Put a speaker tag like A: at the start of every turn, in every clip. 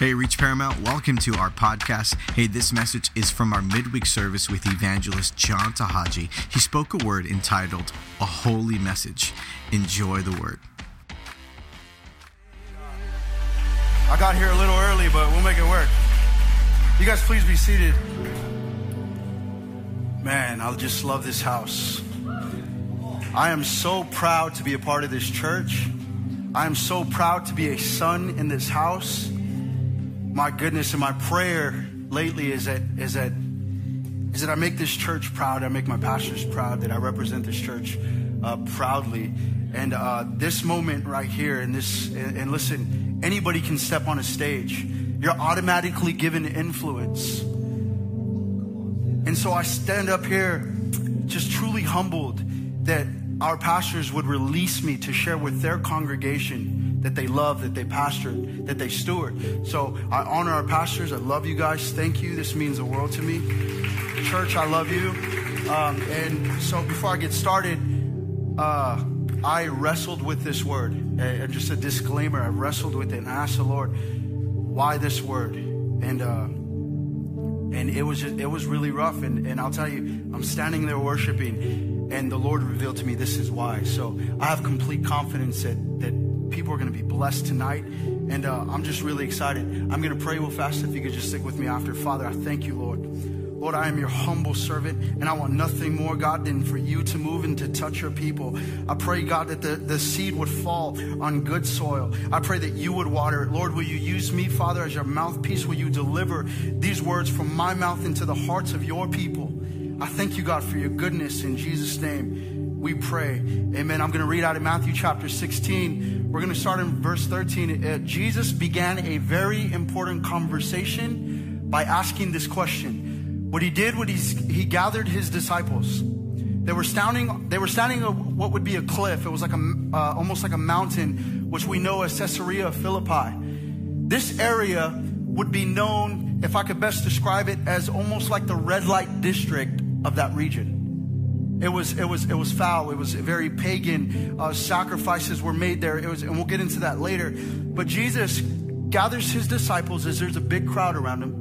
A: Hey, Reach Paramount, welcome to our podcast. Hey, this message is from our midweek service with evangelist John Tahaji. He spoke a word entitled A Holy Message. Enjoy the word.
B: I got here a little early, but we'll make it work. You guys, please be seated. Man, I just love this house. I am so proud to be a part of this church. I am so proud to be a son in this house my goodness, and my prayer lately is that is that is that I make this church proud. I make my pastors proud. That I represent this church uh, proudly. And uh, this moment right here, and this, and, and listen, anybody can step on a stage. You're automatically given influence. And so I stand up here, just truly humbled that our pastors would release me to share with their congregation that they love, that they pastor, that they steward. So I honor our pastors. I love you guys. Thank you. This means the world to me. Church, I love you. Um, and so before I get started, uh, I wrestled with this word. And just a disclaimer, I wrestled with it and I asked the Lord, why this word? And, uh, and it was just, it was really rough. And, and I'll tell you, I'm standing there worshiping, and the Lord revealed to me this is why. So I have complete confidence that that people are going to be blessed tonight. And uh, I'm just really excited. I'm going to pray real fast if you could just stick with me after. Father, I thank you, Lord. Lord, I am your humble servant, and I want nothing more, God, than for you to move and to touch your people. I pray, God, that the, the seed would fall on good soil. I pray that you would water it. Lord, will you use me, Father, as your mouthpiece? Will you deliver these words from my mouth into the hearts of your people? I thank you, God, for your goodness in Jesus' name we pray. Amen. I'm going to read out of Matthew chapter 16. We're going to start in verse 13. Uh, Jesus began a very important conversation by asking this question. What he did, he's, he gathered his disciples. They were standing. They were standing on what would be a cliff. It was like a uh, almost like a mountain, which we know as Caesarea Philippi. This area would be known, if I could best describe it, as almost like the red light district of that region. It was, it was, it was foul. It was very pagan. Uh, sacrifices were made there. It was, and we'll get into that later. But Jesus gathers his disciples as there's a big crowd around him.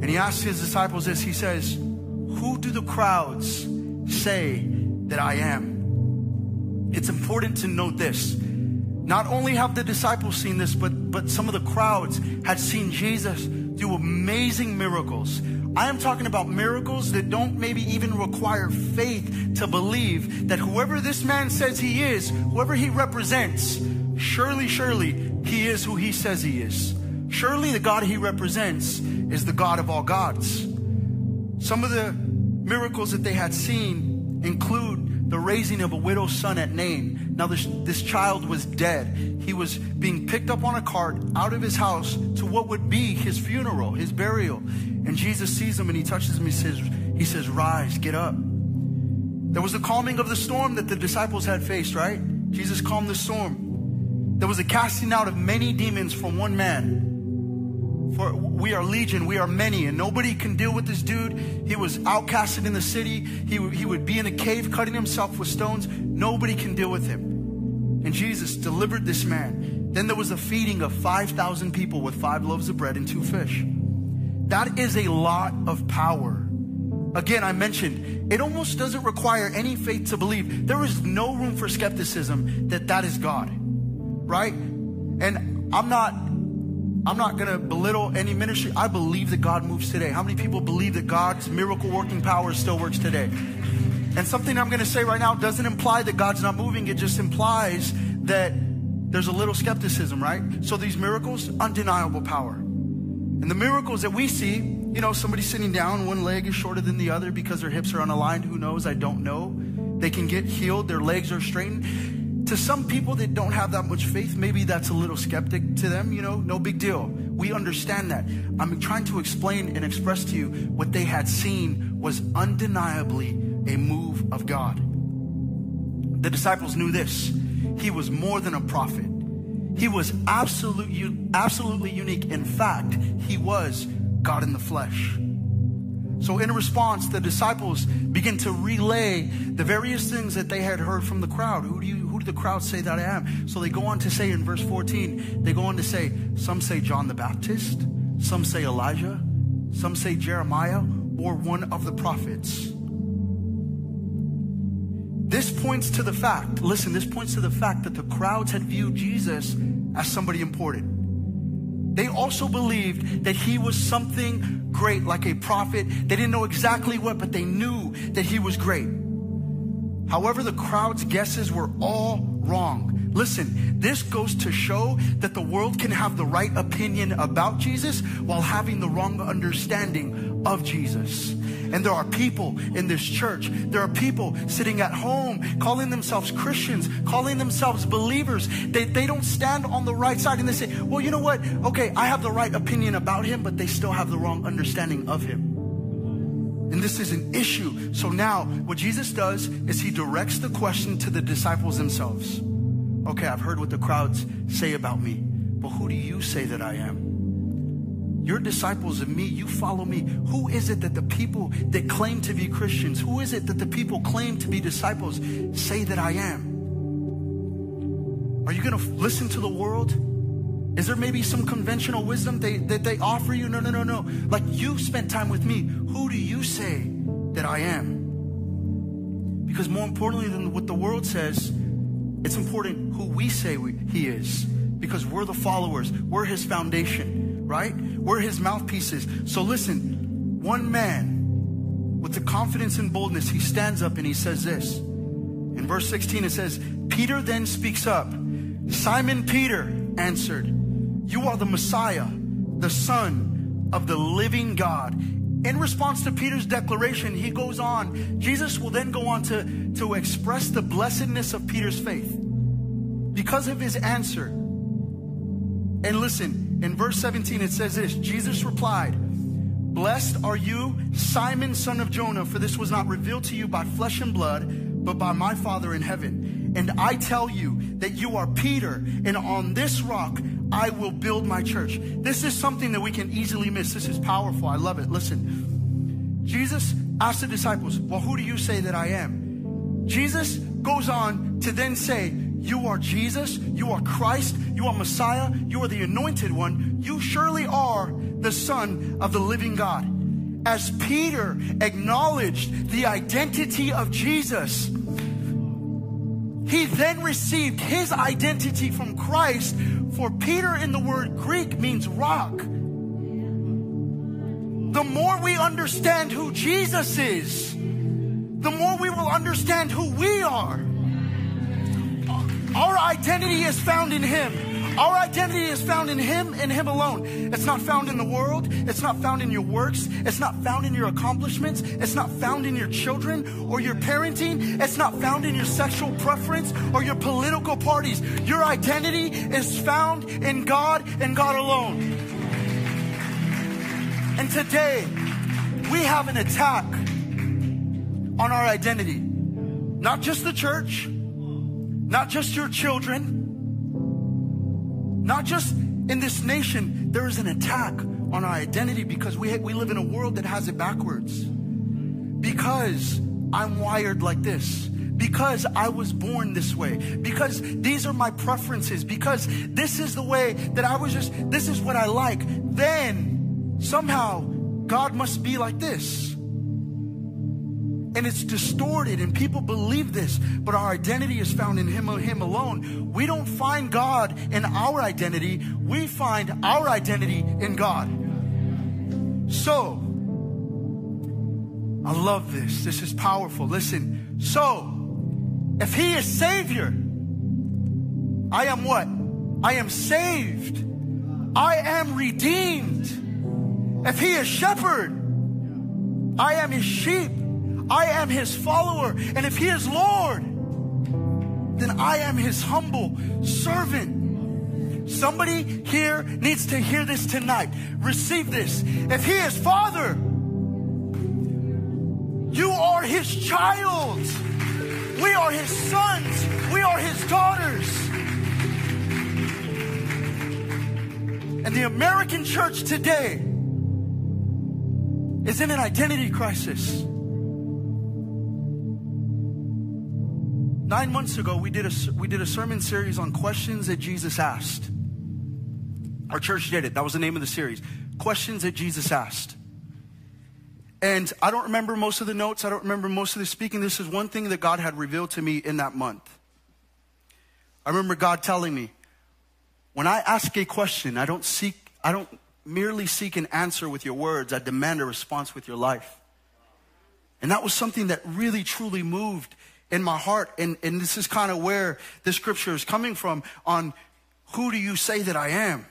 B: And he asks his disciples this. He says, Who do the crowds say that I am? It's important to note this. Not only have the disciples seen this, but, but some of the crowds had seen Jesus do amazing miracles. I am talking about miracles that don't maybe even require faith to believe that whoever this man says he is, whoever he represents, surely, surely he is who he says he is. Surely the God he represents is the God of all gods. Some of the miracles that they had seen include the raising of a widow's son at Nain. Now, this, this child was dead. He was being picked up on a cart out of his house to what would be his funeral, his burial. And Jesus sees him and he touches him. He says, he says, rise, get up. There was the calming of the storm that the disciples had faced, right? Jesus calmed the storm. There was a casting out of many demons from one man. For we are legion, we are many, and nobody can deal with this dude. He was outcasted in the city. He, he would be in a cave cutting himself with stones. Nobody can deal with him. And Jesus delivered this man. Then there was a feeding of 5,000 people with five loaves of bread and two fish. That is a lot of power. Again, I mentioned it almost doesn't require any faith to believe. There is no room for skepticism that that is God, right? And I'm not, I'm not gonna belittle any ministry. I believe that God moves today. How many people believe that God's miracle working power still works today? And something I'm gonna say right now doesn't imply that God's not moving. It just implies that there's a little skepticism, right? So these miracles, undeniable power. And the miracles that we see, you know, somebody sitting down, one leg is shorter than the other because their hips are unaligned. Who knows? I don't know. They can get healed, their legs are straightened. To some people that don't have that much faith, maybe that's a little skeptic to them, you know, no big deal. We understand that. I'm trying to explain and express to you what they had seen was undeniably a move of God. The disciples knew this. He was more than a prophet. He was absolute, absolutely unique. In fact, he was God in the flesh. So, in response, the disciples begin to relay the various things that they had heard from the crowd. Who do you, who do the crowd say that I am? So they go on to say in verse 14, they go on to say, some say John the Baptist, some say Elijah, some say Jeremiah, or one of the prophets. This points to the fact, listen, this points to the fact that the crowds had viewed Jesus as somebody important. They also believed that he was something great, like a prophet. They didn't know exactly what, but they knew that he was great. However, the crowd's guesses were all wrong. Listen, this goes to show that the world can have the right opinion about Jesus while having the wrong understanding of Jesus. And there are people in this church, there are people sitting at home calling themselves Christians, calling themselves believers. They, they don't stand on the right side and they say, well, you know what? Okay, I have the right opinion about him, but they still have the wrong understanding of him. And this is an issue. So now, what Jesus does is he directs the question to the disciples themselves. Okay, I've heard what the crowds say about me, but who do you say that I am? You're disciples of me. You follow me. Who is it that the people that claim to be Christians, who is it that the people claim to be disciples say that I am? Are you going to listen to the world? Is there maybe some conventional wisdom they, that they offer you? No, no, no, no. Like you spent time with me. Who do you say that I am? Because more importantly than what the world says, it's important who we say we, he is. Because we're the followers, we're his foundation right? We're his mouthpieces. So listen, one man with the confidence and boldness, he stands up and he says this. In verse 16, it says, Peter then speaks up. Simon Peter answered, You are the Messiah, the Son of the living God. In response to Peter's declaration, he goes on. Jesus will then go on to, to express the blessedness of Peter's faith because of his answer. And listen, in verse 17, it says this Jesus replied, Blessed are you, Simon, son of Jonah, for this was not revealed to you by flesh and blood, but by my Father in heaven. And I tell you that you are Peter, and on this rock I will build my church. This is something that we can easily miss. This is powerful. I love it. Listen, Jesus asked the disciples, Well, who do you say that I am? Jesus goes on to then say, you are Jesus. You are Christ. You are Messiah. You are the anointed one. You surely are the Son of the living God. As Peter acknowledged the identity of Jesus, he then received his identity from Christ. For Peter in the word Greek means rock. The more we understand who Jesus is, the more we will understand who we are. Our identity is found in Him. Our identity is found in Him and Him alone. It's not found in the world. It's not found in your works. It's not found in your accomplishments. It's not found in your children or your parenting. It's not found in your sexual preference or your political parties. Your identity is found in God and God alone. And today, we have an attack on our identity. Not just the church, not just your children, not just in this nation. There is an attack on our identity because we, we live in a world that has it backwards. Because I'm wired like this. Because I was born this way. Because these are my preferences. Because this is the way that I was just, this is what I like. Then somehow God must be like this and it's distorted and people believe this but our identity is found in him him alone. We don't find god in our identity. We find our identity in god. So i love this. This is powerful. Listen. So if he is savior i am what? I am saved. I am redeemed. If he is shepherd i am his sheep I am his follower. And if he is Lord, then I am his humble servant. Somebody here needs to hear this tonight. Receive this. If he is Father, you are his child. We are his sons. We are his daughters. And the American church today is in an identity crisis. Nine months ago, we did a, we did a sermon series on questions that Jesus asked. Our church did it. That was the name of the series. Questions that Jesus asked. And I don't remember most of the notes. I don't remember most of the speaking. This is one thing that God had revealed to me in that month. I remember God telling me, when I ask a question, I don't seek, I don't merely seek an answer with your words. I demand a response with your life. And that was something that really truly moved in my heart. And, and this is kind of where the scripture is coming from on who do you say that I am?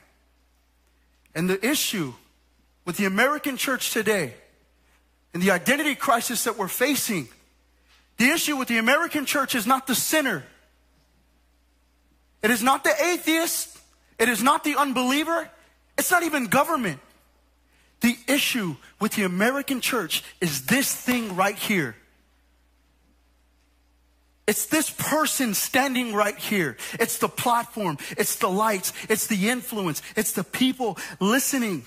B: And the issue with the American church today and the identity crisis that we're facing, the issue with the American church is not the sinner. It is not the atheist. It is not the unbeliever. It's not even government. The issue with the American church is this thing right here. It's this person standing right here. It's the platform. It's the lights. It's the influence. It's the people listening.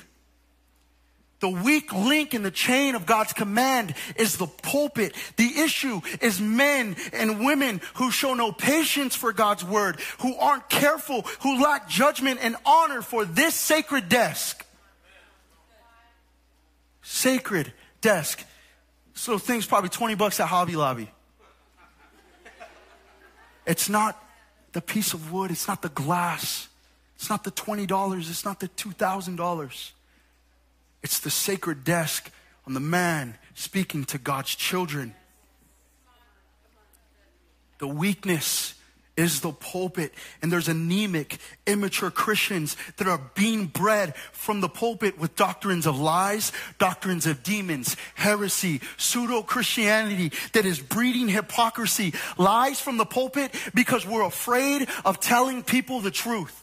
B: The weak link in the chain of God's command is the pulpit. The issue is men and women who show no patience for God's word, who aren't careful, who lack judgment and honor for this sacred desk. Sacred desk. Little thing's probably 20 bucks at Hobby Lobby. It's not the piece of wood, it's not the glass, it's not the $20, it's not the $2,000. It's the sacred desk on the man speaking to God's children. The weakness is the pulpit, and there's anemic, immature Christians that are being bred from the pulpit with doctrines of lies, doctrines of demons, heresy, pseudo Christianity that is breeding hypocrisy, lies from the pulpit because we're afraid of telling people the truth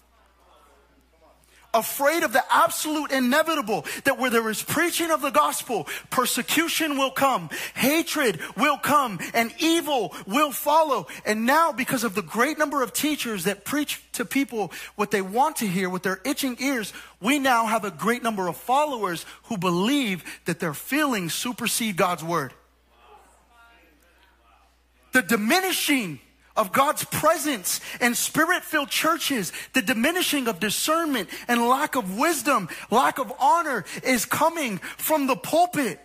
B: afraid of the absolute inevitable that where there is preaching of the gospel, persecution will come, hatred will come, and evil will follow. And now, because of the great number of teachers that preach to people what they want to hear with their itching ears, we now have a great number of followers who believe that their feelings supersede God's word. The diminishing of God's presence and spirit filled churches, the diminishing of discernment and lack of wisdom, lack of honor is coming from the pulpit.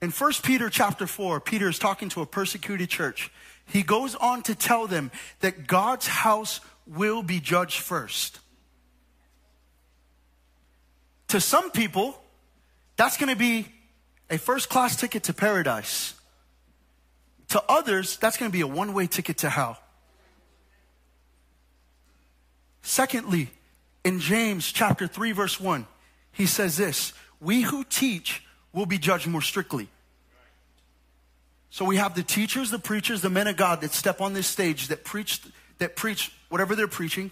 B: In 1 Peter chapter 4, Peter is talking to a persecuted church. He goes on to tell them that God's house will be judged first. To some people, that's going to be a first class ticket to paradise. To others, that's going to be a one way ticket to hell. Secondly, in James chapter 3, verse 1, he says this We who teach will be judged more strictly. So we have the teachers, the preachers, the men of God that step on this stage that preach, that preach whatever they're preaching.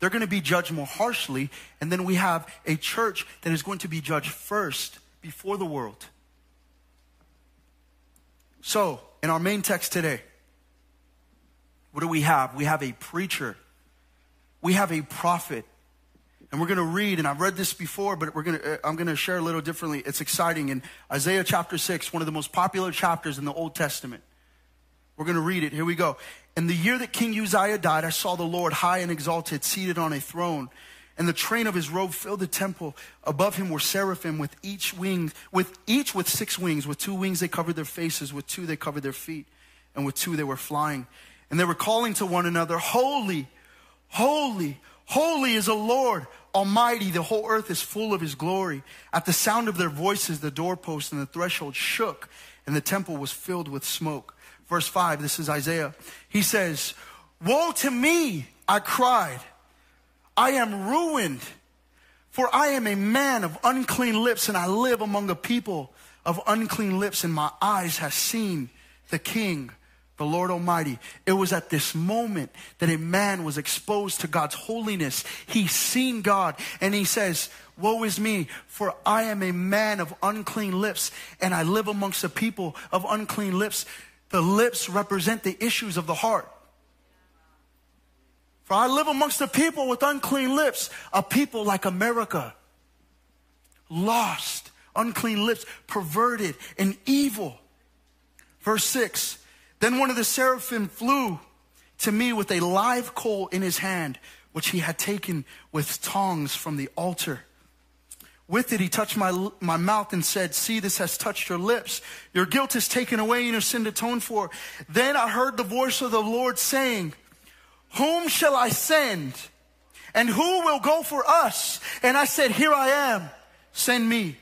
B: They're going to be judged more harshly. And then we have a church that is going to be judged first before the world. So, in our main text today, what do we have? We have a preacher, we have a prophet. And we're going to read, and I've read this before, but we're going to, uh, I'm going to share a little differently. It's exciting. In Isaiah chapter 6, one of the most popular chapters in the Old Testament. We're going to read it. Here we go. In the year that King Uzziah died, I saw the Lord high and exalted, seated on a throne and the train of his robe filled the temple. Above him were seraphim with each wing, with each with six wings. With two wings they covered their faces, with two they covered their feet, and with two they were flying. And they were calling to one another, Holy, holy, holy is the Lord Almighty. The whole earth is full of his glory. At the sound of their voices, the doorpost and the threshold shook, and the temple was filled with smoke. Verse 5, this is Isaiah. He says, Woe to me, I cried. I am ruined, for I am a man of unclean lips, and I live among a people of unclean lips, and my eyes have seen the King, the Lord Almighty. It was at this moment that a man was exposed to God's holiness. He seen God, and he says, Woe is me, for I am a man of unclean lips, and I live amongst a people of unclean lips. The lips represent the issues of the heart. For I live amongst a people with unclean lips, a people like America. lost, unclean lips, perverted, and evil. Verse 6 Then one of the seraphim flew to me with a live coal in his hand, which he had taken with tongs from the altar. With it, he touched my, my mouth and said, See, this has touched your lips. Your guilt is taken away and your sin atoned for. Then I heard the voice of the Lord saying, Whom shall I send? And who will go for us? And I said, Here I am. Send me.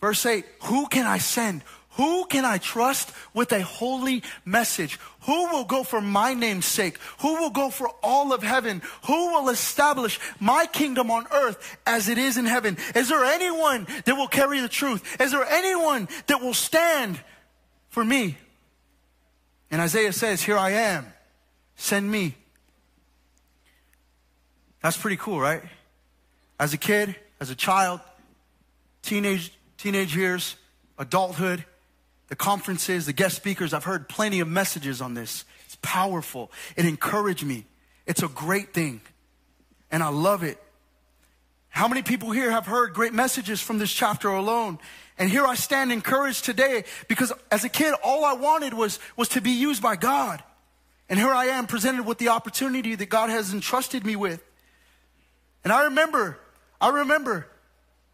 B: Verse 8 Who can I send? Who can I trust with a holy message? Who will go for my name's sake? Who will go for all of heaven? Who will establish my kingdom on earth as it is in heaven? Is there anyone that will carry the truth? Is there anyone that will stand for me? And Isaiah says, Here I am. Send me. That's pretty cool, right? As a kid, as a child, teenage, teenage years, adulthood, the conferences, the guest speakers, I've heard plenty of messages on this. It's powerful. It encouraged me. It's a great thing. And I love it. How many people here have heard great messages from this chapter alone? And here I stand encouraged today because as a kid, all I wanted was, was to be used by God. And here I am presented with the opportunity that God has entrusted me with. And I remember, I remember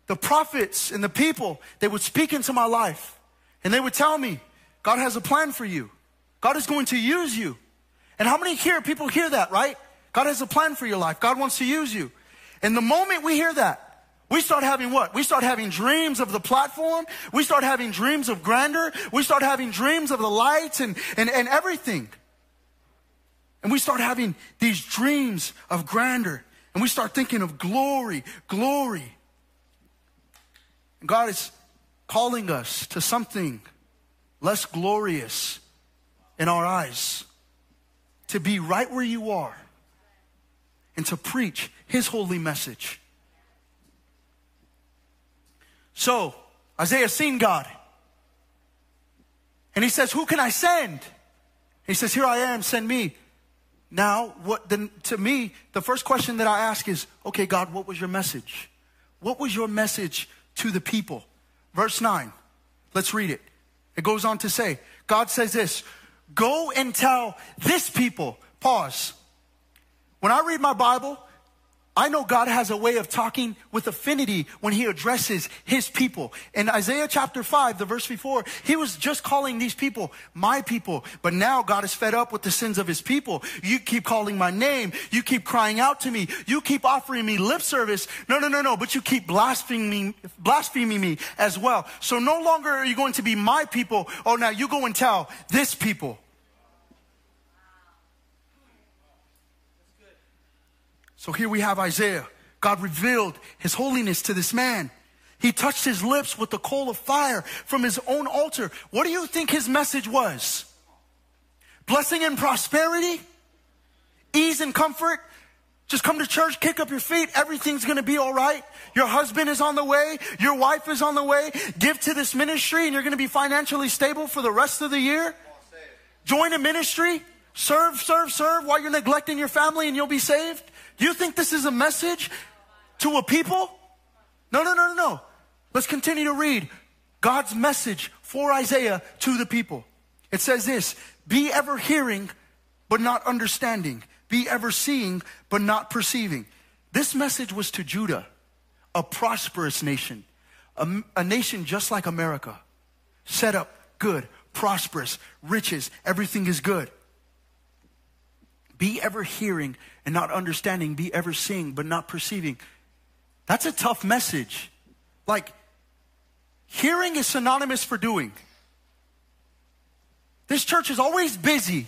B: the prophets and the people that would speak into my life. And they would tell me, God has a plan for you. God is going to use you. And how many here, people hear that, right? God has a plan for your life. God wants to use you. And the moment we hear that, we start having what? We start having dreams of the platform. We start having dreams of grandeur. We start having dreams of the lights and, and, and everything. And we start having these dreams of grandeur. And we start thinking of glory, glory. God is calling us to something less glorious in our eyes, to be right where you are and to preach his holy message. So, Isaiah seen God. And he says, Who can I send? He says, Here I am, send me. Now, what then to me, the first question that I ask is, okay, God, what was your message? What was your message to the people? Verse 9. Let's read it. It goes on to say, God says this Go and tell this people, pause. When I read my Bible, I know God has a way of talking with affinity when he addresses his people. In Isaiah chapter 5, the verse before, he was just calling these people my people. But now God is fed up with the sins of his people. You keep calling my name. You keep crying out to me. You keep offering me lip service. No, no, no, no. But you keep blaspheming, me, blaspheming me as well. So no longer are you going to be my people. Oh, now you go and tell this people. So here we have Isaiah. God revealed his holiness to this man. He touched his lips with the coal of fire from his own altar. What do you think his message was? Blessing and prosperity? Ease and comfort? Just come to church, kick up your feet, everything's gonna be all right. Your husband is on the way, your wife is on the way. Give to this ministry and you're gonna be financially stable for the rest of the year. Join a ministry, serve, serve, serve while you're neglecting your family and you'll be saved. You think this is a message to a people? No, no, no, no, no. Let's continue to read God's message for Isaiah to the people. It says this Be ever hearing, but not understanding. Be ever seeing, but not perceiving. This message was to Judah, a prosperous nation, a, a nation just like America, set up, good, prosperous, riches, everything is good. Be ever hearing and not understanding, be ever seeing but not perceiving. That's a tough message. Like, hearing is synonymous for doing. This church is always busy.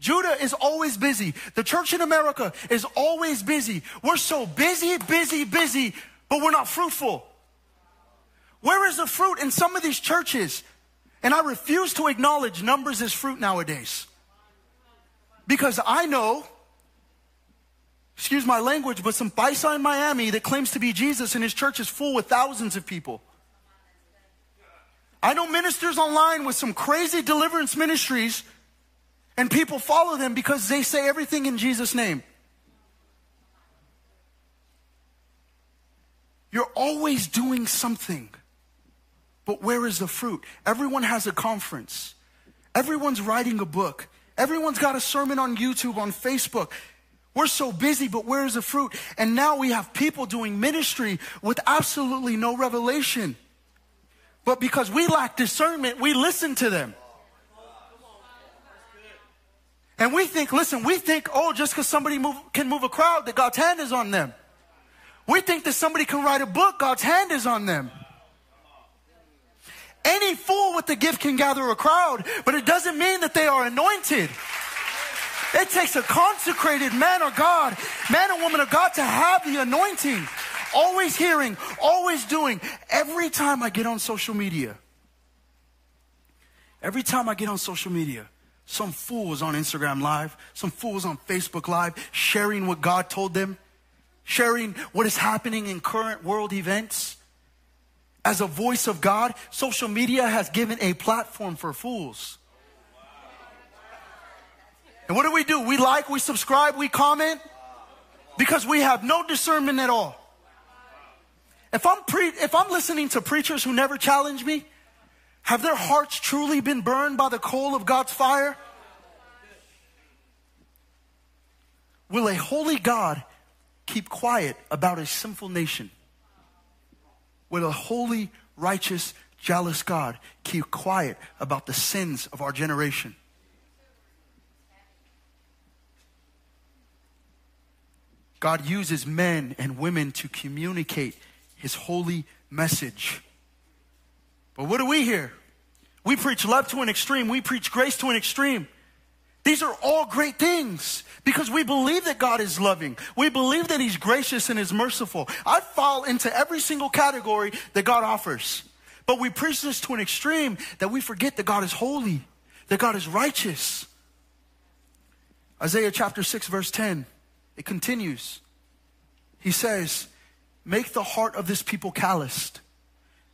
B: Judah is always busy. The church in America is always busy. We're so busy, busy, busy, but we're not fruitful. Where is the fruit in some of these churches? And I refuse to acknowledge numbers as fruit nowadays. Because I know, excuse my language, but some paisa in Miami that claims to be Jesus and his church is full with thousands of people. I know ministers online with some crazy deliverance ministries and people follow them because they say everything in Jesus' name. You're always doing something. But where is the fruit? Everyone has a conference. Everyone's writing a book. Everyone's got a sermon on YouTube, on Facebook. We're so busy, but where is the fruit? And now we have people doing ministry with absolutely no revelation. But because we lack discernment, we listen to them. And we think, listen, we think, oh, just because somebody move, can move a crowd, that God's hand is on them. We think that somebody can write a book, God's hand is on them. Any fool with the gift can gather a crowd, but it doesn't mean that they are anointed. It takes a consecrated man or God, man or woman of God to have the anointing. Always hearing, always doing. Every time I get on social media, every time I get on social media, some fools on Instagram Live, some fools on Facebook Live, sharing what God told them, sharing what is happening in current world events. As a voice of God, social media has given a platform for fools. And what do we do? We like, we subscribe, we comment because we have no discernment at all. If I'm pre- if I'm listening to preachers who never challenge me, have their hearts truly been burned by the coal of God's fire? Will a holy God keep quiet about a sinful nation? Will a holy, righteous, jealous God keep quiet about the sins of our generation? God uses men and women to communicate his holy message. But what do we hear? We preach love to an extreme, we preach grace to an extreme. These are all great things because we believe that God is loving. We believe that He's gracious and is merciful. I fall into every single category that God offers. But we preach this to an extreme that we forget that God is holy, that God is righteous. Isaiah chapter 6, verse 10. It continues. He says, Make the heart of this people calloused,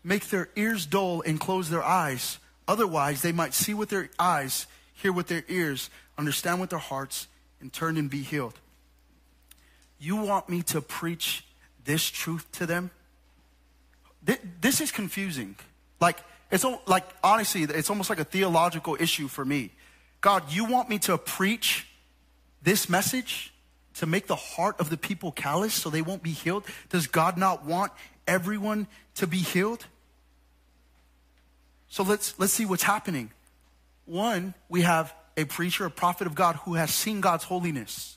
B: make their ears dull, and close their eyes. Otherwise, they might see with their eyes, hear with their ears, understand with their hearts, and turn and be healed. You want me to preach this truth to them? This is confusing. Like, it's like, honestly, it's almost like a theological issue for me. God, you want me to preach this message? to make the heart of the people callous so they won't be healed? Does God not want everyone to be healed? So let's, let's see what's happening. One, we have a preacher, a prophet of God who has seen God's holiness.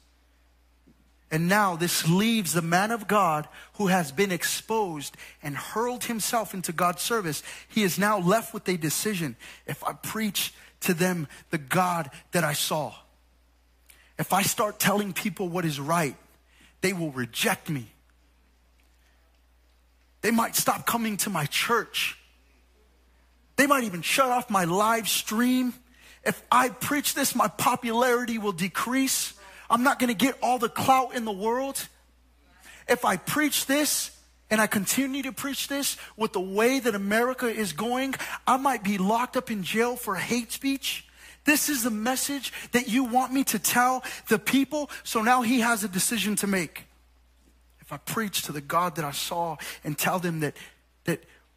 B: And now this leaves the man of God who has been exposed and hurled himself into God's service. He is now left with a decision. If I preach to them the God that I saw, if I start telling people what is right, they will reject me. They might stop coming to my church. They might even shut off my live stream. If I preach this, my popularity will decrease. I'm not going to get all the clout in the world. If I preach this and I continue to preach this with the way that America is going, I might be locked up in jail for hate speech. This is the message that you want me to tell the people. So now he has a decision to make. If I preach to the God that I saw and tell them that,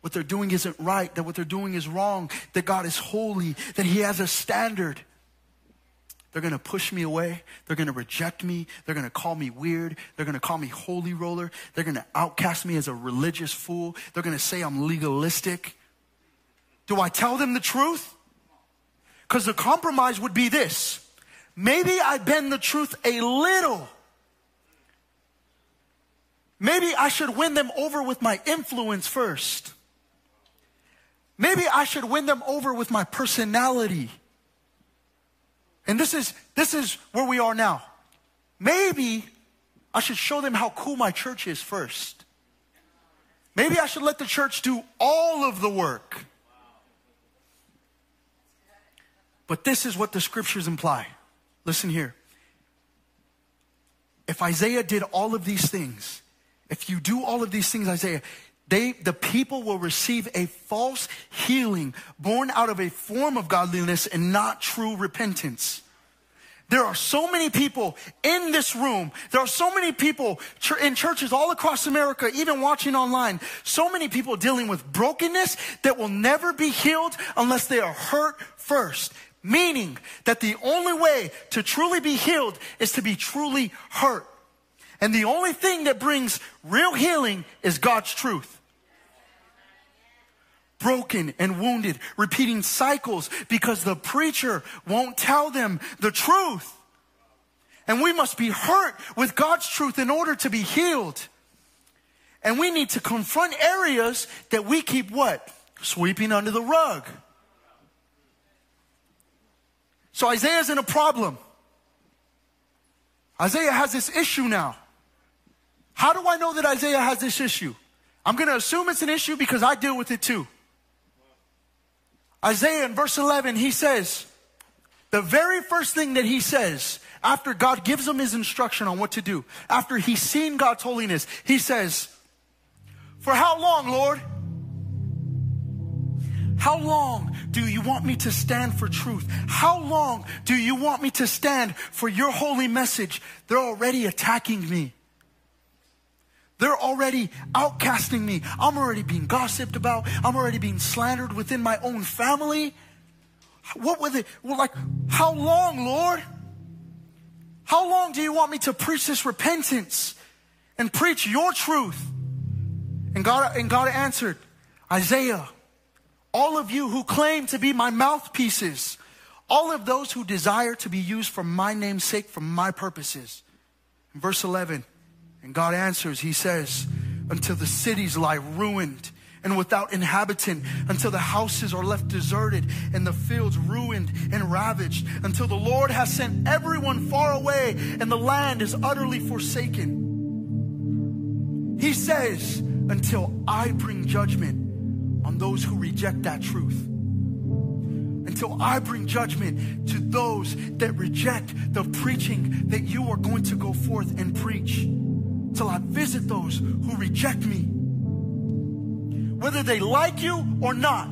B: what they're doing isn't right, that what they're doing is wrong, that God is holy, that he has a standard, they're going to push me away. They're going to reject me. They're going to call me weird. They're going to call me holy roller. They're going to outcast me as a religious fool. They're going to say I'm legalistic. Do I tell them the truth? Because the compromise would be this maybe I bend the truth a little. Maybe I should win them over with my influence first. Maybe I should win them over with my personality. And this is, this is where we are now. Maybe I should show them how cool my church is first. Maybe I should let the church do all of the work. But this is what the scriptures imply. Listen here. If Isaiah did all of these things, if you do all of these things, Isaiah, they, the people will receive a false healing born out of a form of godliness and not true repentance. There are so many people in this room. There are so many people in churches all across America, even watching online. So many people dealing with brokenness that will never be healed unless they are hurt first. Meaning that the only way to truly be healed is to be truly hurt. And the only thing that brings real healing is God's truth broken and wounded, repeating cycles because the preacher won't tell them the truth. And we must be hurt with God's truth in order to be healed. And we need to confront areas that we keep what? Sweeping under the rug. So Isaiah's in a problem. Isaiah has this issue now. How do I know that Isaiah has this issue? I'm going to assume it's an issue because I deal with it too. Isaiah in verse 11, he says, the very first thing that he says after God gives him his instruction on what to do, after he's seen God's holiness, he says, For how long, Lord? How long do you want me to stand for truth? How long do you want me to stand for your holy message? They're already attacking me. They're already outcasting me. I'm already being gossiped about. I'm already being slandered within my own family. What were they? Well, like, how long, Lord? How long do you want me to preach this repentance and preach your truth? And God, and God answered, Isaiah, all of you who claim to be my mouthpieces, all of those who desire to be used for my name's sake, for my purposes. Verse 11, and God answers, He says, until the cities lie ruined and without inhabitant, until the houses are left deserted and the fields ruined and ravaged, until the Lord has sent everyone far away and the land is utterly forsaken. He says, until I bring judgment on those who reject that truth until I bring judgment to those that reject the preaching that you are going to go forth and preach till I visit those who reject me. Whether they like you or not,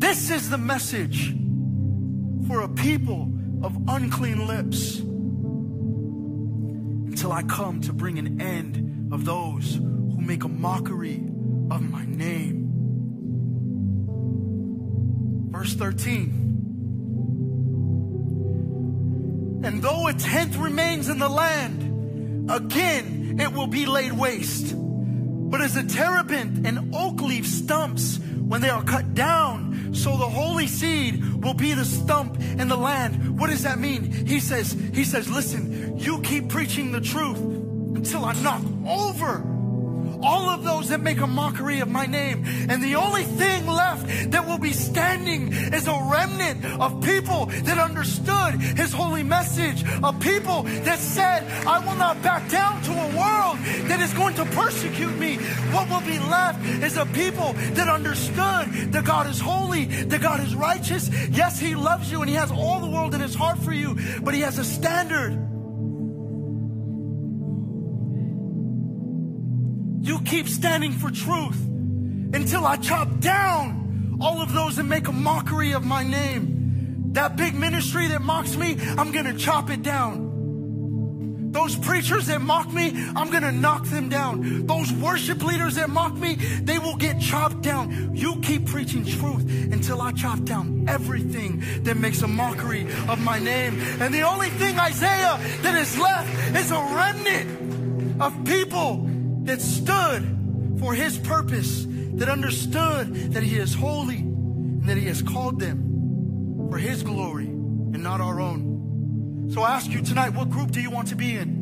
B: this is the message for a people of unclean lips until I come to bring an end of those who make a mockery of my name. Verse 13. And though a tenth remains in the land, again it will be laid waste. But as a terebinth and oak leaf stumps when they are cut down, so the holy seed will be the stump in the land. What does that mean? He says, he says, listen, you keep preaching the truth until I knock over all of those that make a mockery of my name. And the only thing left that will be standing is a remnant of people that understood his holy message, of people that said, I will not back down to a world that is going to persecute me. What will be left is a people that understood that God is holy, that God is righteous. Yes, he loves you and he has all the world in his heart for you, but he has a standard. Keep standing for truth until I chop down all of those that make a mockery of my name. That big ministry that mocks me, I'm to chop it down. Those preachers that mock me, I'm to knock them down. Those worship leaders that mock me, they will get chopped down. You keep preaching truth until I chop down everything that makes a mockery of my name. And the only thing, Isaiah, that is left is a remnant of people that stood for his purpose, that understood that he is holy and that he has called them for his glory and not our own. So I ask you tonight, what group do you want to be in?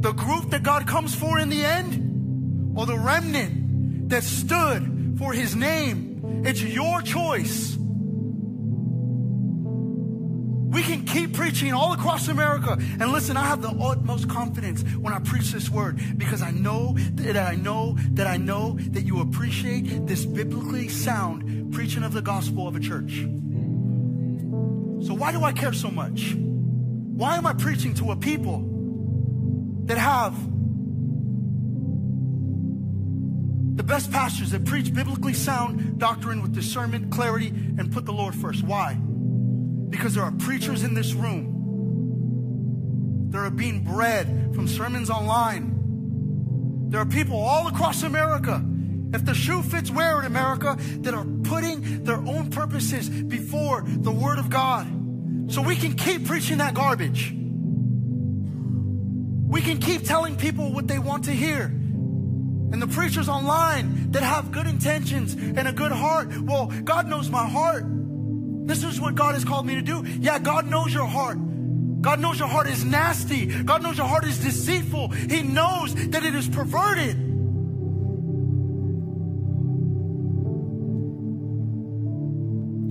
B: The group that God comes for in the end or the remnant that stood for his name? It's your choice. Keep preaching all across America. And listen, I have the utmost confidence when I preach this word because I know that I know that I know that you appreciate this biblically sound preaching of the gospel of a church. So why do I care so much? Why am I preaching to a people that have the best pastors that preach biblically sound doctrine with discernment, clarity, and put the Lord first. Why? Because there are preachers in this room that are being bred from sermons online. There are people all across America, if the shoe fits, wear it, America, that are putting their own purposes before the Word of God. So we can keep preaching that garbage. We can keep telling people what they want to hear. And the preachers online that have good intentions and a good heart, well, God knows my heart. This is what God has called me to do. Yeah, God knows your heart. God knows your heart is nasty. God knows your heart is deceitful. He knows that it is perverted.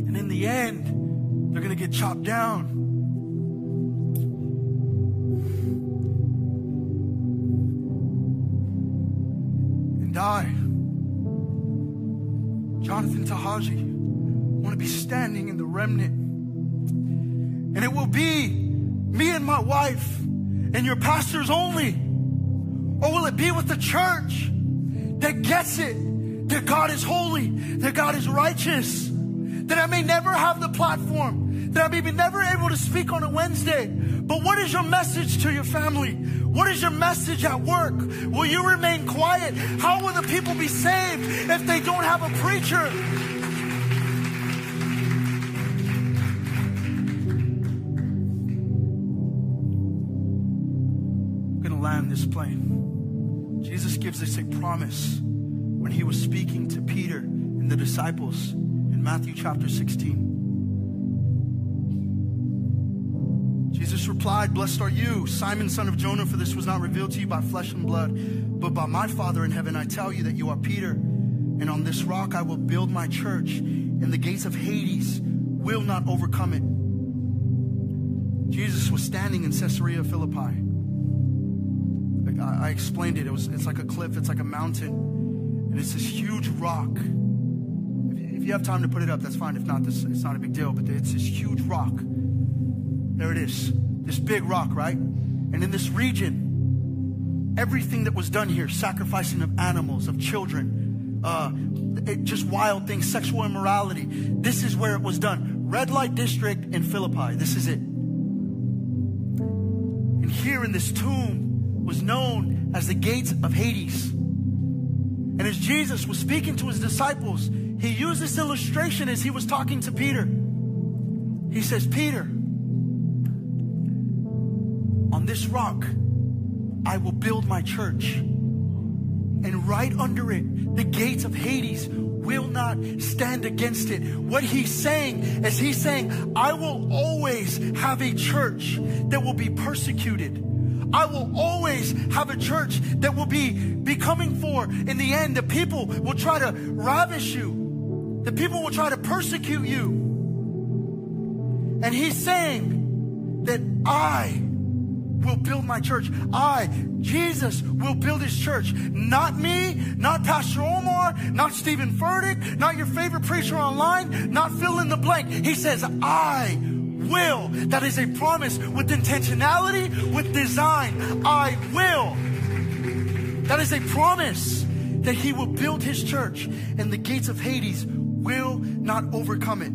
B: And in the end, they're going to get chopped down. And die. Jonathan Tahaji to be standing in the remnant. And it will be me and my wife and your pastors only? Or will it be with the church that gets it that God is holy, that God is righteous, that I may never have the platform, that I may be never able to speak on a Wednesday? But what is your message to your family? What is your message at work? Will you remain quiet? How will the people be saved if they don't have a preacher? This plane. Jesus gives us a promise when he was speaking to Peter and the disciples in Matthew chapter 16. Jesus replied, Blessed are you, Simon, son of Jonah, for this was not revealed to you by flesh and blood, but by my Father in heaven. I tell you that you are Peter, and on this rock I will build my church, and the gates of Hades will not overcome it. Jesus was standing in Caesarea Philippi. I, I explained it. It was it's like a cliff, it's like a mountain, and it's this huge rock. If you, if you have time to put it up, that's fine. If not, this it's not a big deal. But it's this huge rock. There it is, this big rock, right? And in this region, everything that was done here, sacrificing of animals, of children, uh, it, just wild things, sexual immorality. This is where it was done. Red light district in Philippi. This is it. And here in this tomb, was known as the gates of Hades. And as Jesus was speaking to his disciples, he used this illustration as he was talking to Peter. He says, Peter, on this rock, I will build my church. And right under it, the gates of Hades will not stand against it. What he's saying is he's saying, I will always have a church that will be persecuted I will always have a church that will be, be coming for in the end. The people will try to ravish you. The people will try to persecute you. And he's saying that I will build my church. I, Jesus, will build his church. Not me, not Pastor Omar, not Steven Furtick, not your favorite preacher online, not fill in the blank. He says, I will. That is a promise with intentionality, with design. I will. That is a promise that he will build his church and the gates of Hades will not overcome it.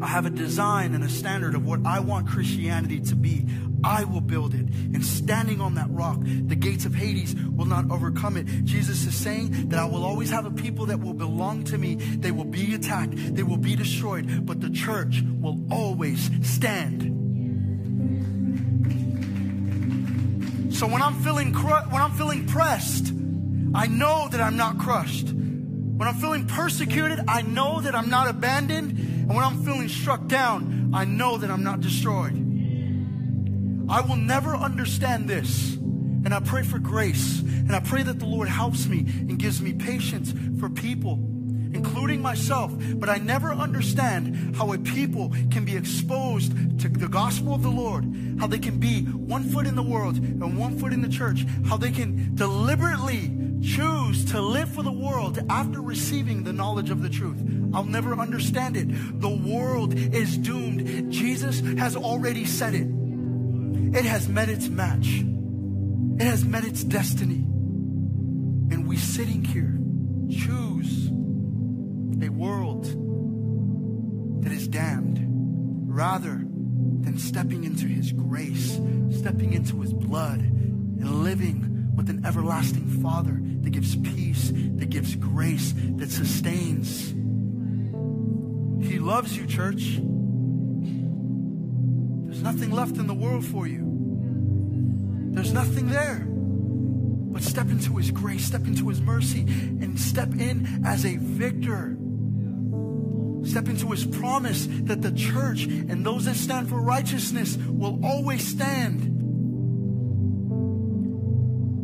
B: I have a design and a standard of what I want Christianity to be. I will build it. And standing on that rock, the gates of Hades will not overcome it. Jesus is saying that I will always have a people that will belong to me. They will be attacked, they will be destroyed, but the church will always stand. So when I'm feeling cru- when I'm feeling pressed, I know that I'm not crushed. When I'm feeling persecuted, I know that I'm not abandoned. And when I'm feeling struck down, I know that I'm not destroyed. I will never understand this. And I pray for grace. And I pray that the Lord helps me and gives me patience for people, including myself. But I never understand how a people can be exposed to the gospel of the Lord, how they can be one foot in the world and one foot in the church, how they can deliberately choose to live for the world after receiving the knowledge of the truth. I'll never understand it. The world is doomed. Jesus has already said it. It has met its match. It has met its destiny. And we sitting here choose a world that is damned rather than stepping into his grace, stepping into his blood, and living with an everlasting Father that gives peace, that gives grace, that sustains? He loves you, church. There's nothing left in the world for you. There's nothing there. But step into His grace, step into His mercy, and step in as a victor. Step into His promise that the church and those that stand for righteousness will always stand.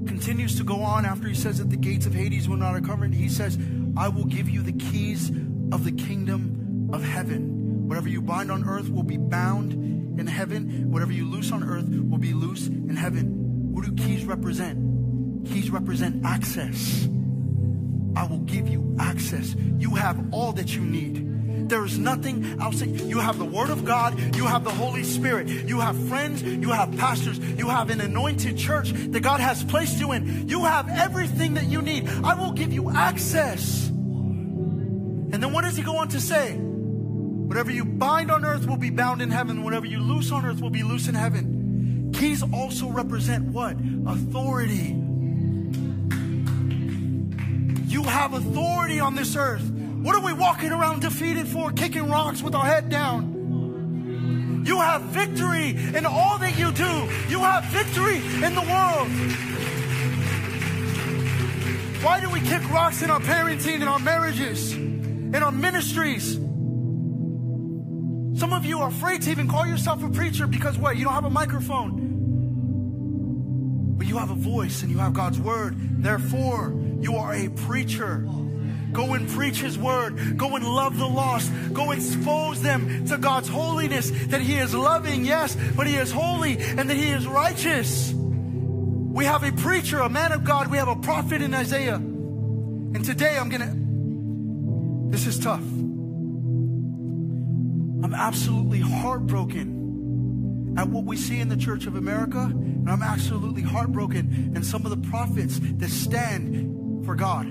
B: Continues to go on after He says that the gates of Hades will not recover. He says, I will give you the keys of the kingdom of heaven. Whatever you bind on earth will be bound in heaven. Whatever you loose on earth will be loose in heaven. What do keys represent? Keys represent access. I will give you access. You have all that you need. There is nothing outside. You have the Word of God. You have the Holy Spirit. You have friends. You have pastors. You have an anointed church that God has placed you in. You have everything that you need. I will give you access. And then what does he go on to say? Whatever you bind on earth will be bound in heaven. Whatever you loose on earth will be loose in heaven. Keys also represent what? Authority. You have authority on this earth. What are we walking around defeated for, kicking rocks with our head down? You have victory in all that you do. You have victory in the world. Why do we kick rocks in our parenting, in our marriages, in our ministries? Some of you are afraid to even call yourself a preacher because what? You don't have a microphone. But you have a voice and you have God's word. Therefore, you are a preacher. Go and preach His word. Go and love the lost. Go expose them to God's holiness, that He is loving, yes, but He is holy and that He is righteous. We have a preacher, a man of God. We have a prophet in Isaiah. And today I'm going to, this is tough. I'm absolutely heartbroken at what we see in the Church of America. And I'm absolutely heartbroken in some of the prophets that stand for God.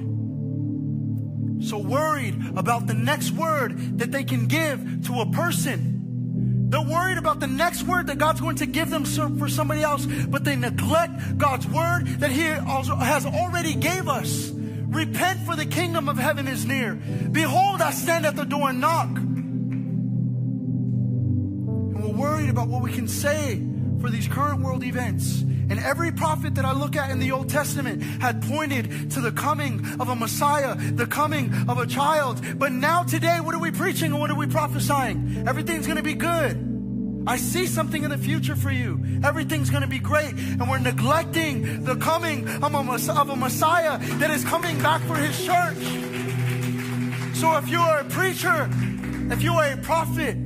B: So worried about the next word that they can give to a person. They're worried about the next word that God's going to give them for somebody else, but they neglect God's word that He has already gave us. Repent for the kingdom of heaven is near. Behold, I stand at the door and knock. Worried about what we can say for these current world events. And every prophet that I look at in the Old Testament had pointed to the coming of a Messiah, the coming of a child. But now today, what are we preaching and what are we prophesying? Everything's going to be good. I see something in the future for you. Everything's going to be great. And we're neglecting the coming of a, of a Messiah that is coming back for his church. So if you are a preacher, if you are a prophet,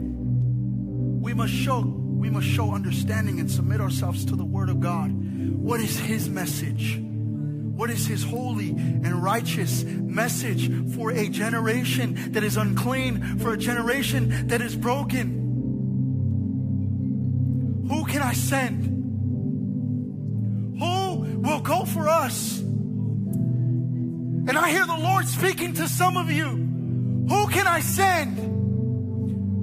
B: must show we must show understanding and submit ourselves to the Word of God. What is His message? What is His holy and righteous message for a generation that is unclean, for a generation that is broken? Who can I send? Who will go for us? And I hear the Lord speaking to some of you. Who can I send?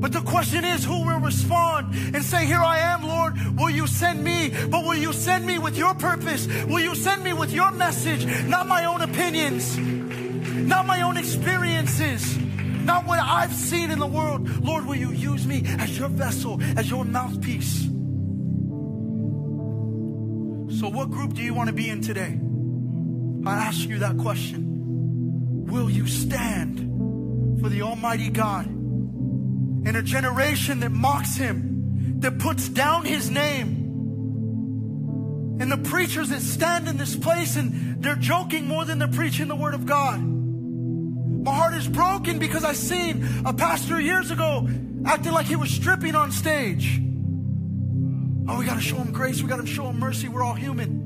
B: But the question is, who will respond and say, Here I am, Lord, will you send me? But will you send me with your purpose? Will you send me with your message? Not my own opinions, not my own experiences, not what I've seen in the world. Lord, will you use me as your vessel, as your mouthpiece? So, what group do you want to be in today? I ask you that question. Will you stand for the Almighty God? In a generation that mocks him, that puts down his name. And the preachers that stand in this place and they're joking more than they're preaching the word of God. My heart is broken because I seen a pastor years ago acting like he was stripping on stage. Oh, we got to show him grace. We got to show him mercy. We're all human.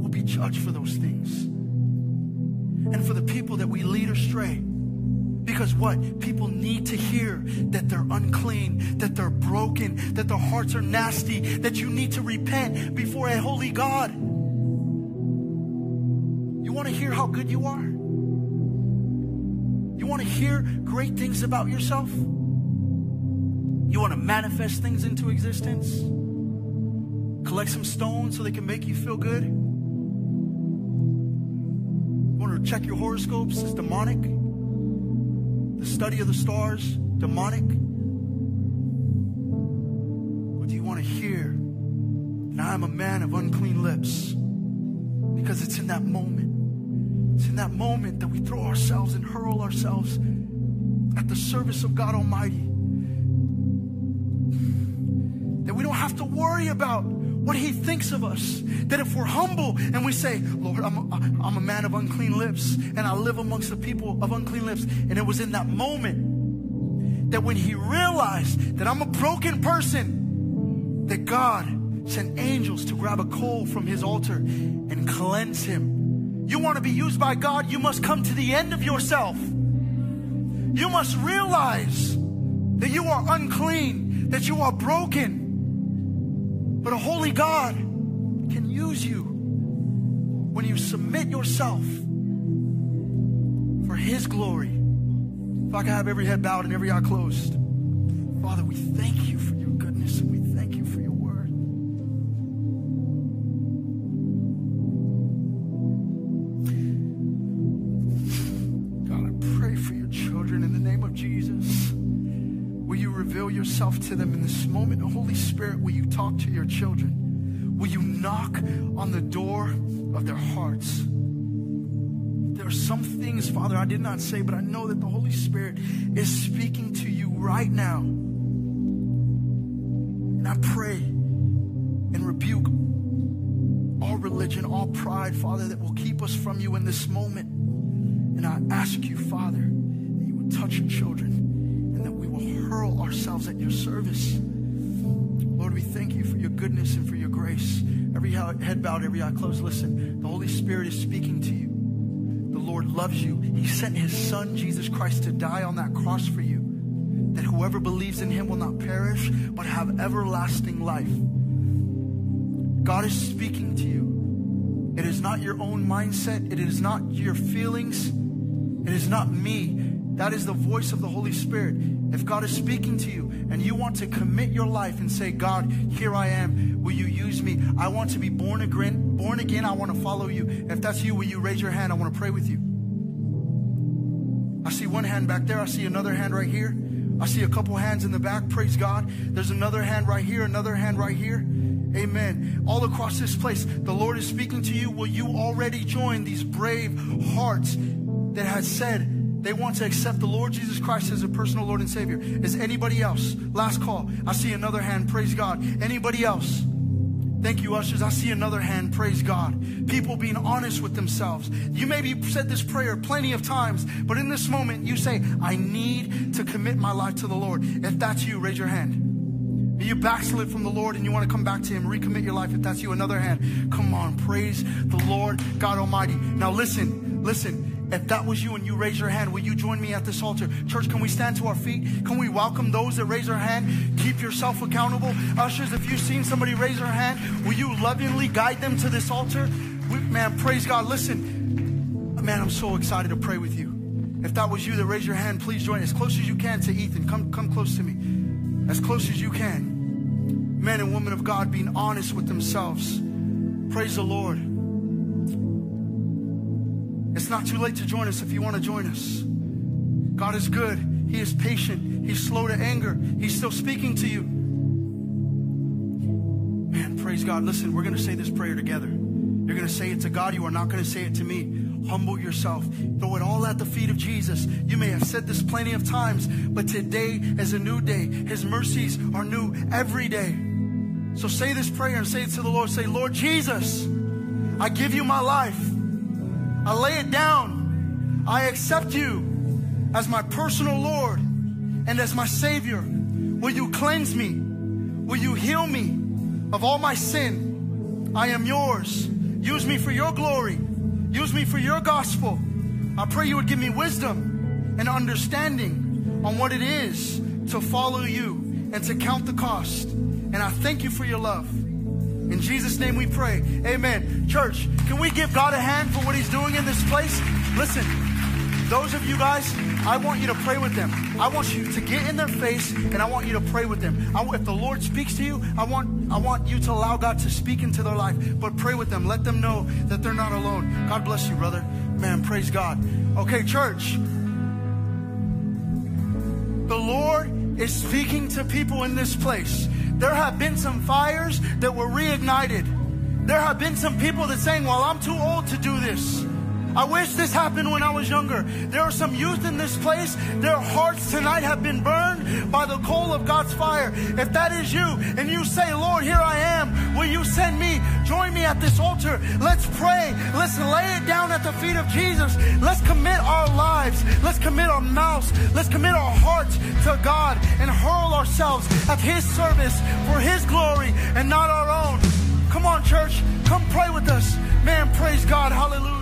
B: We'll be judged for those things. And for the people that we lead astray. Because what? People need to hear that they're unclean, that they're broken, that their hearts are nasty, that you need to repent before a holy God. You want to hear how good you are? You want to hear great things about yourself? You want to manifest things into existence? Collect some stones so they can make you feel good? You want to check your horoscopes? It's demonic. The study of the stars, demonic. Or do you want to hear, and I am a man of unclean lips? Because it's in that moment it's in that moment that we throw ourselves and hurl ourselves at the service of God Almighty. That we don't have to worry about what He thinks of us. That if we're humble and we say, Lord, I'm a, I'm a man of unclean lips and I live amongst the people of unclean lips. And it was in that moment that when He realized that I'm a broken person, that God sent angels to grab a coal from His altar and cleanse Him you want to be used by God, you must come to the end of yourself. You must realize that you are unclean, that you are broken. But a holy God can use you when you submit yourself for His glory. If I can have every head bowed and every eye closed. Father, we thank you for your goodness yourself to them in this moment. Holy Spirit, will you talk to your children? Will you knock on the door of their hearts? There are some things, Father, I did not say, but I know that the Holy Spirit is speaking to you right now. And I pray and rebuke all religion, all pride, Father, that will keep us from you in this moment. And I ask you, Father, that you would touch your children hurl ourselves at your service. Lord, we thank you for your goodness and for your grace. Every head bowed, every eye closed. Listen, the Holy Spirit is speaking to you. The Lord loves you. He sent his Son, Jesus Christ, to die on that cross for you, that whoever believes in him will not perish, but have everlasting life. God is speaking to you. It is not your own mindset, it is not your feelings, it is not me. That is the voice of the Holy Spirit. If God is speaking to you and you want to commit your life and say, God, here I am. Will you use me? I want to be born again. Born again. I want to follow you. If that's you, will you raise your hand? I want to pray with you. I see one hand back there. I see another hand right here. I see a couple hands in the back. Praise God. There's another hand right here, another hand right here. Amen. All across this place, the Lord is speaking to you. Will you already join these brave hearts that has said, they want to accept the Lord Jesus Christ as a personal Lord and Savior. Is anybody else? Last call. I see another hand. Praise God. Anybody else? Thank you, ushers. I see another hand. Praise God. People being honest with themselves. You maybe said this prayer plenty of times, but in this moment, you say, I need to commit my life to the Lord. If that's you, raise your hand. You backslid from the Lord and you want to come back to Him, recommit your life. If that's you, another hand. Come on, praise the Lord God Almighty. Now listen, listen. If that was you and you raise your hand, will you join me at this altar? Church, can we stand to our feet? Can we welcome those that raise their hand? Keep yourself accountable. Ushers, if you've seen somebody raise their hand, will you lovingly guide them to this altar? We, man, praise God. Listen, man, I'm so excited to pray with you. If that was you that raised your hand, please join as close as you can to Ethan. Come, come close to me. As close as you can. Men and women of God being honest with themselves. Praise the Lord. It's not too late to join us if you want to join us. God is good. He is patient. He's slow to anger. He's still speaking to you. Man, praise God. Listen, we're going to say this prayer together. You're going to say it to God. You are not going to say it to me. Humble yourself. Throw it all at the feet of Jesus. You may have said this plenty of times, but today is a new day. His mercies are new every day. So say this prayer and say it to the Lord. Say, Lord Jesus, I give you my life. I lay it down. I accept you as my personal Lord and as my Savior. Will you cleanse me? Will you heal me of all my sin? I am yours. Use me for your glory. Use me for your gospel. I pray you would give me wisdom and understanding on what it is to follow you and to count the cost. And I thank you for your love. In Jesus' name we pray. Amen. Church, can we give God a hand for what He's doing in this place? Listen, those of you guys, I want you to pray with them. I want you to get in their face and I want you to pray with them. I, if the Lord speaks to you, I want, I want you to allow God to speak into their life, but pray with them. Let them know that they're not alone. God bless you, brother. Man, praise God. Okay, church. The Lord is speaking to people in this place. There have been some fires that were reignited. There have been some people that saying, well, I'm too old to do this. I wish this happened when I was younger. There are some youth in this place. Their hearts tonight have been burned by the coal of God's fire. If that is you and you say, Lord, here I am, will you send me? Join me at this altar. Let's pray. Let's lay it down at the feet of Jesus. Let's commit our lives. Let's commit our mouths. Let's commit our hearts to God and hurl ourselves at His service for His glory and not our own. Come on, church. Come pray with us. Man, praise God. Hallelujah.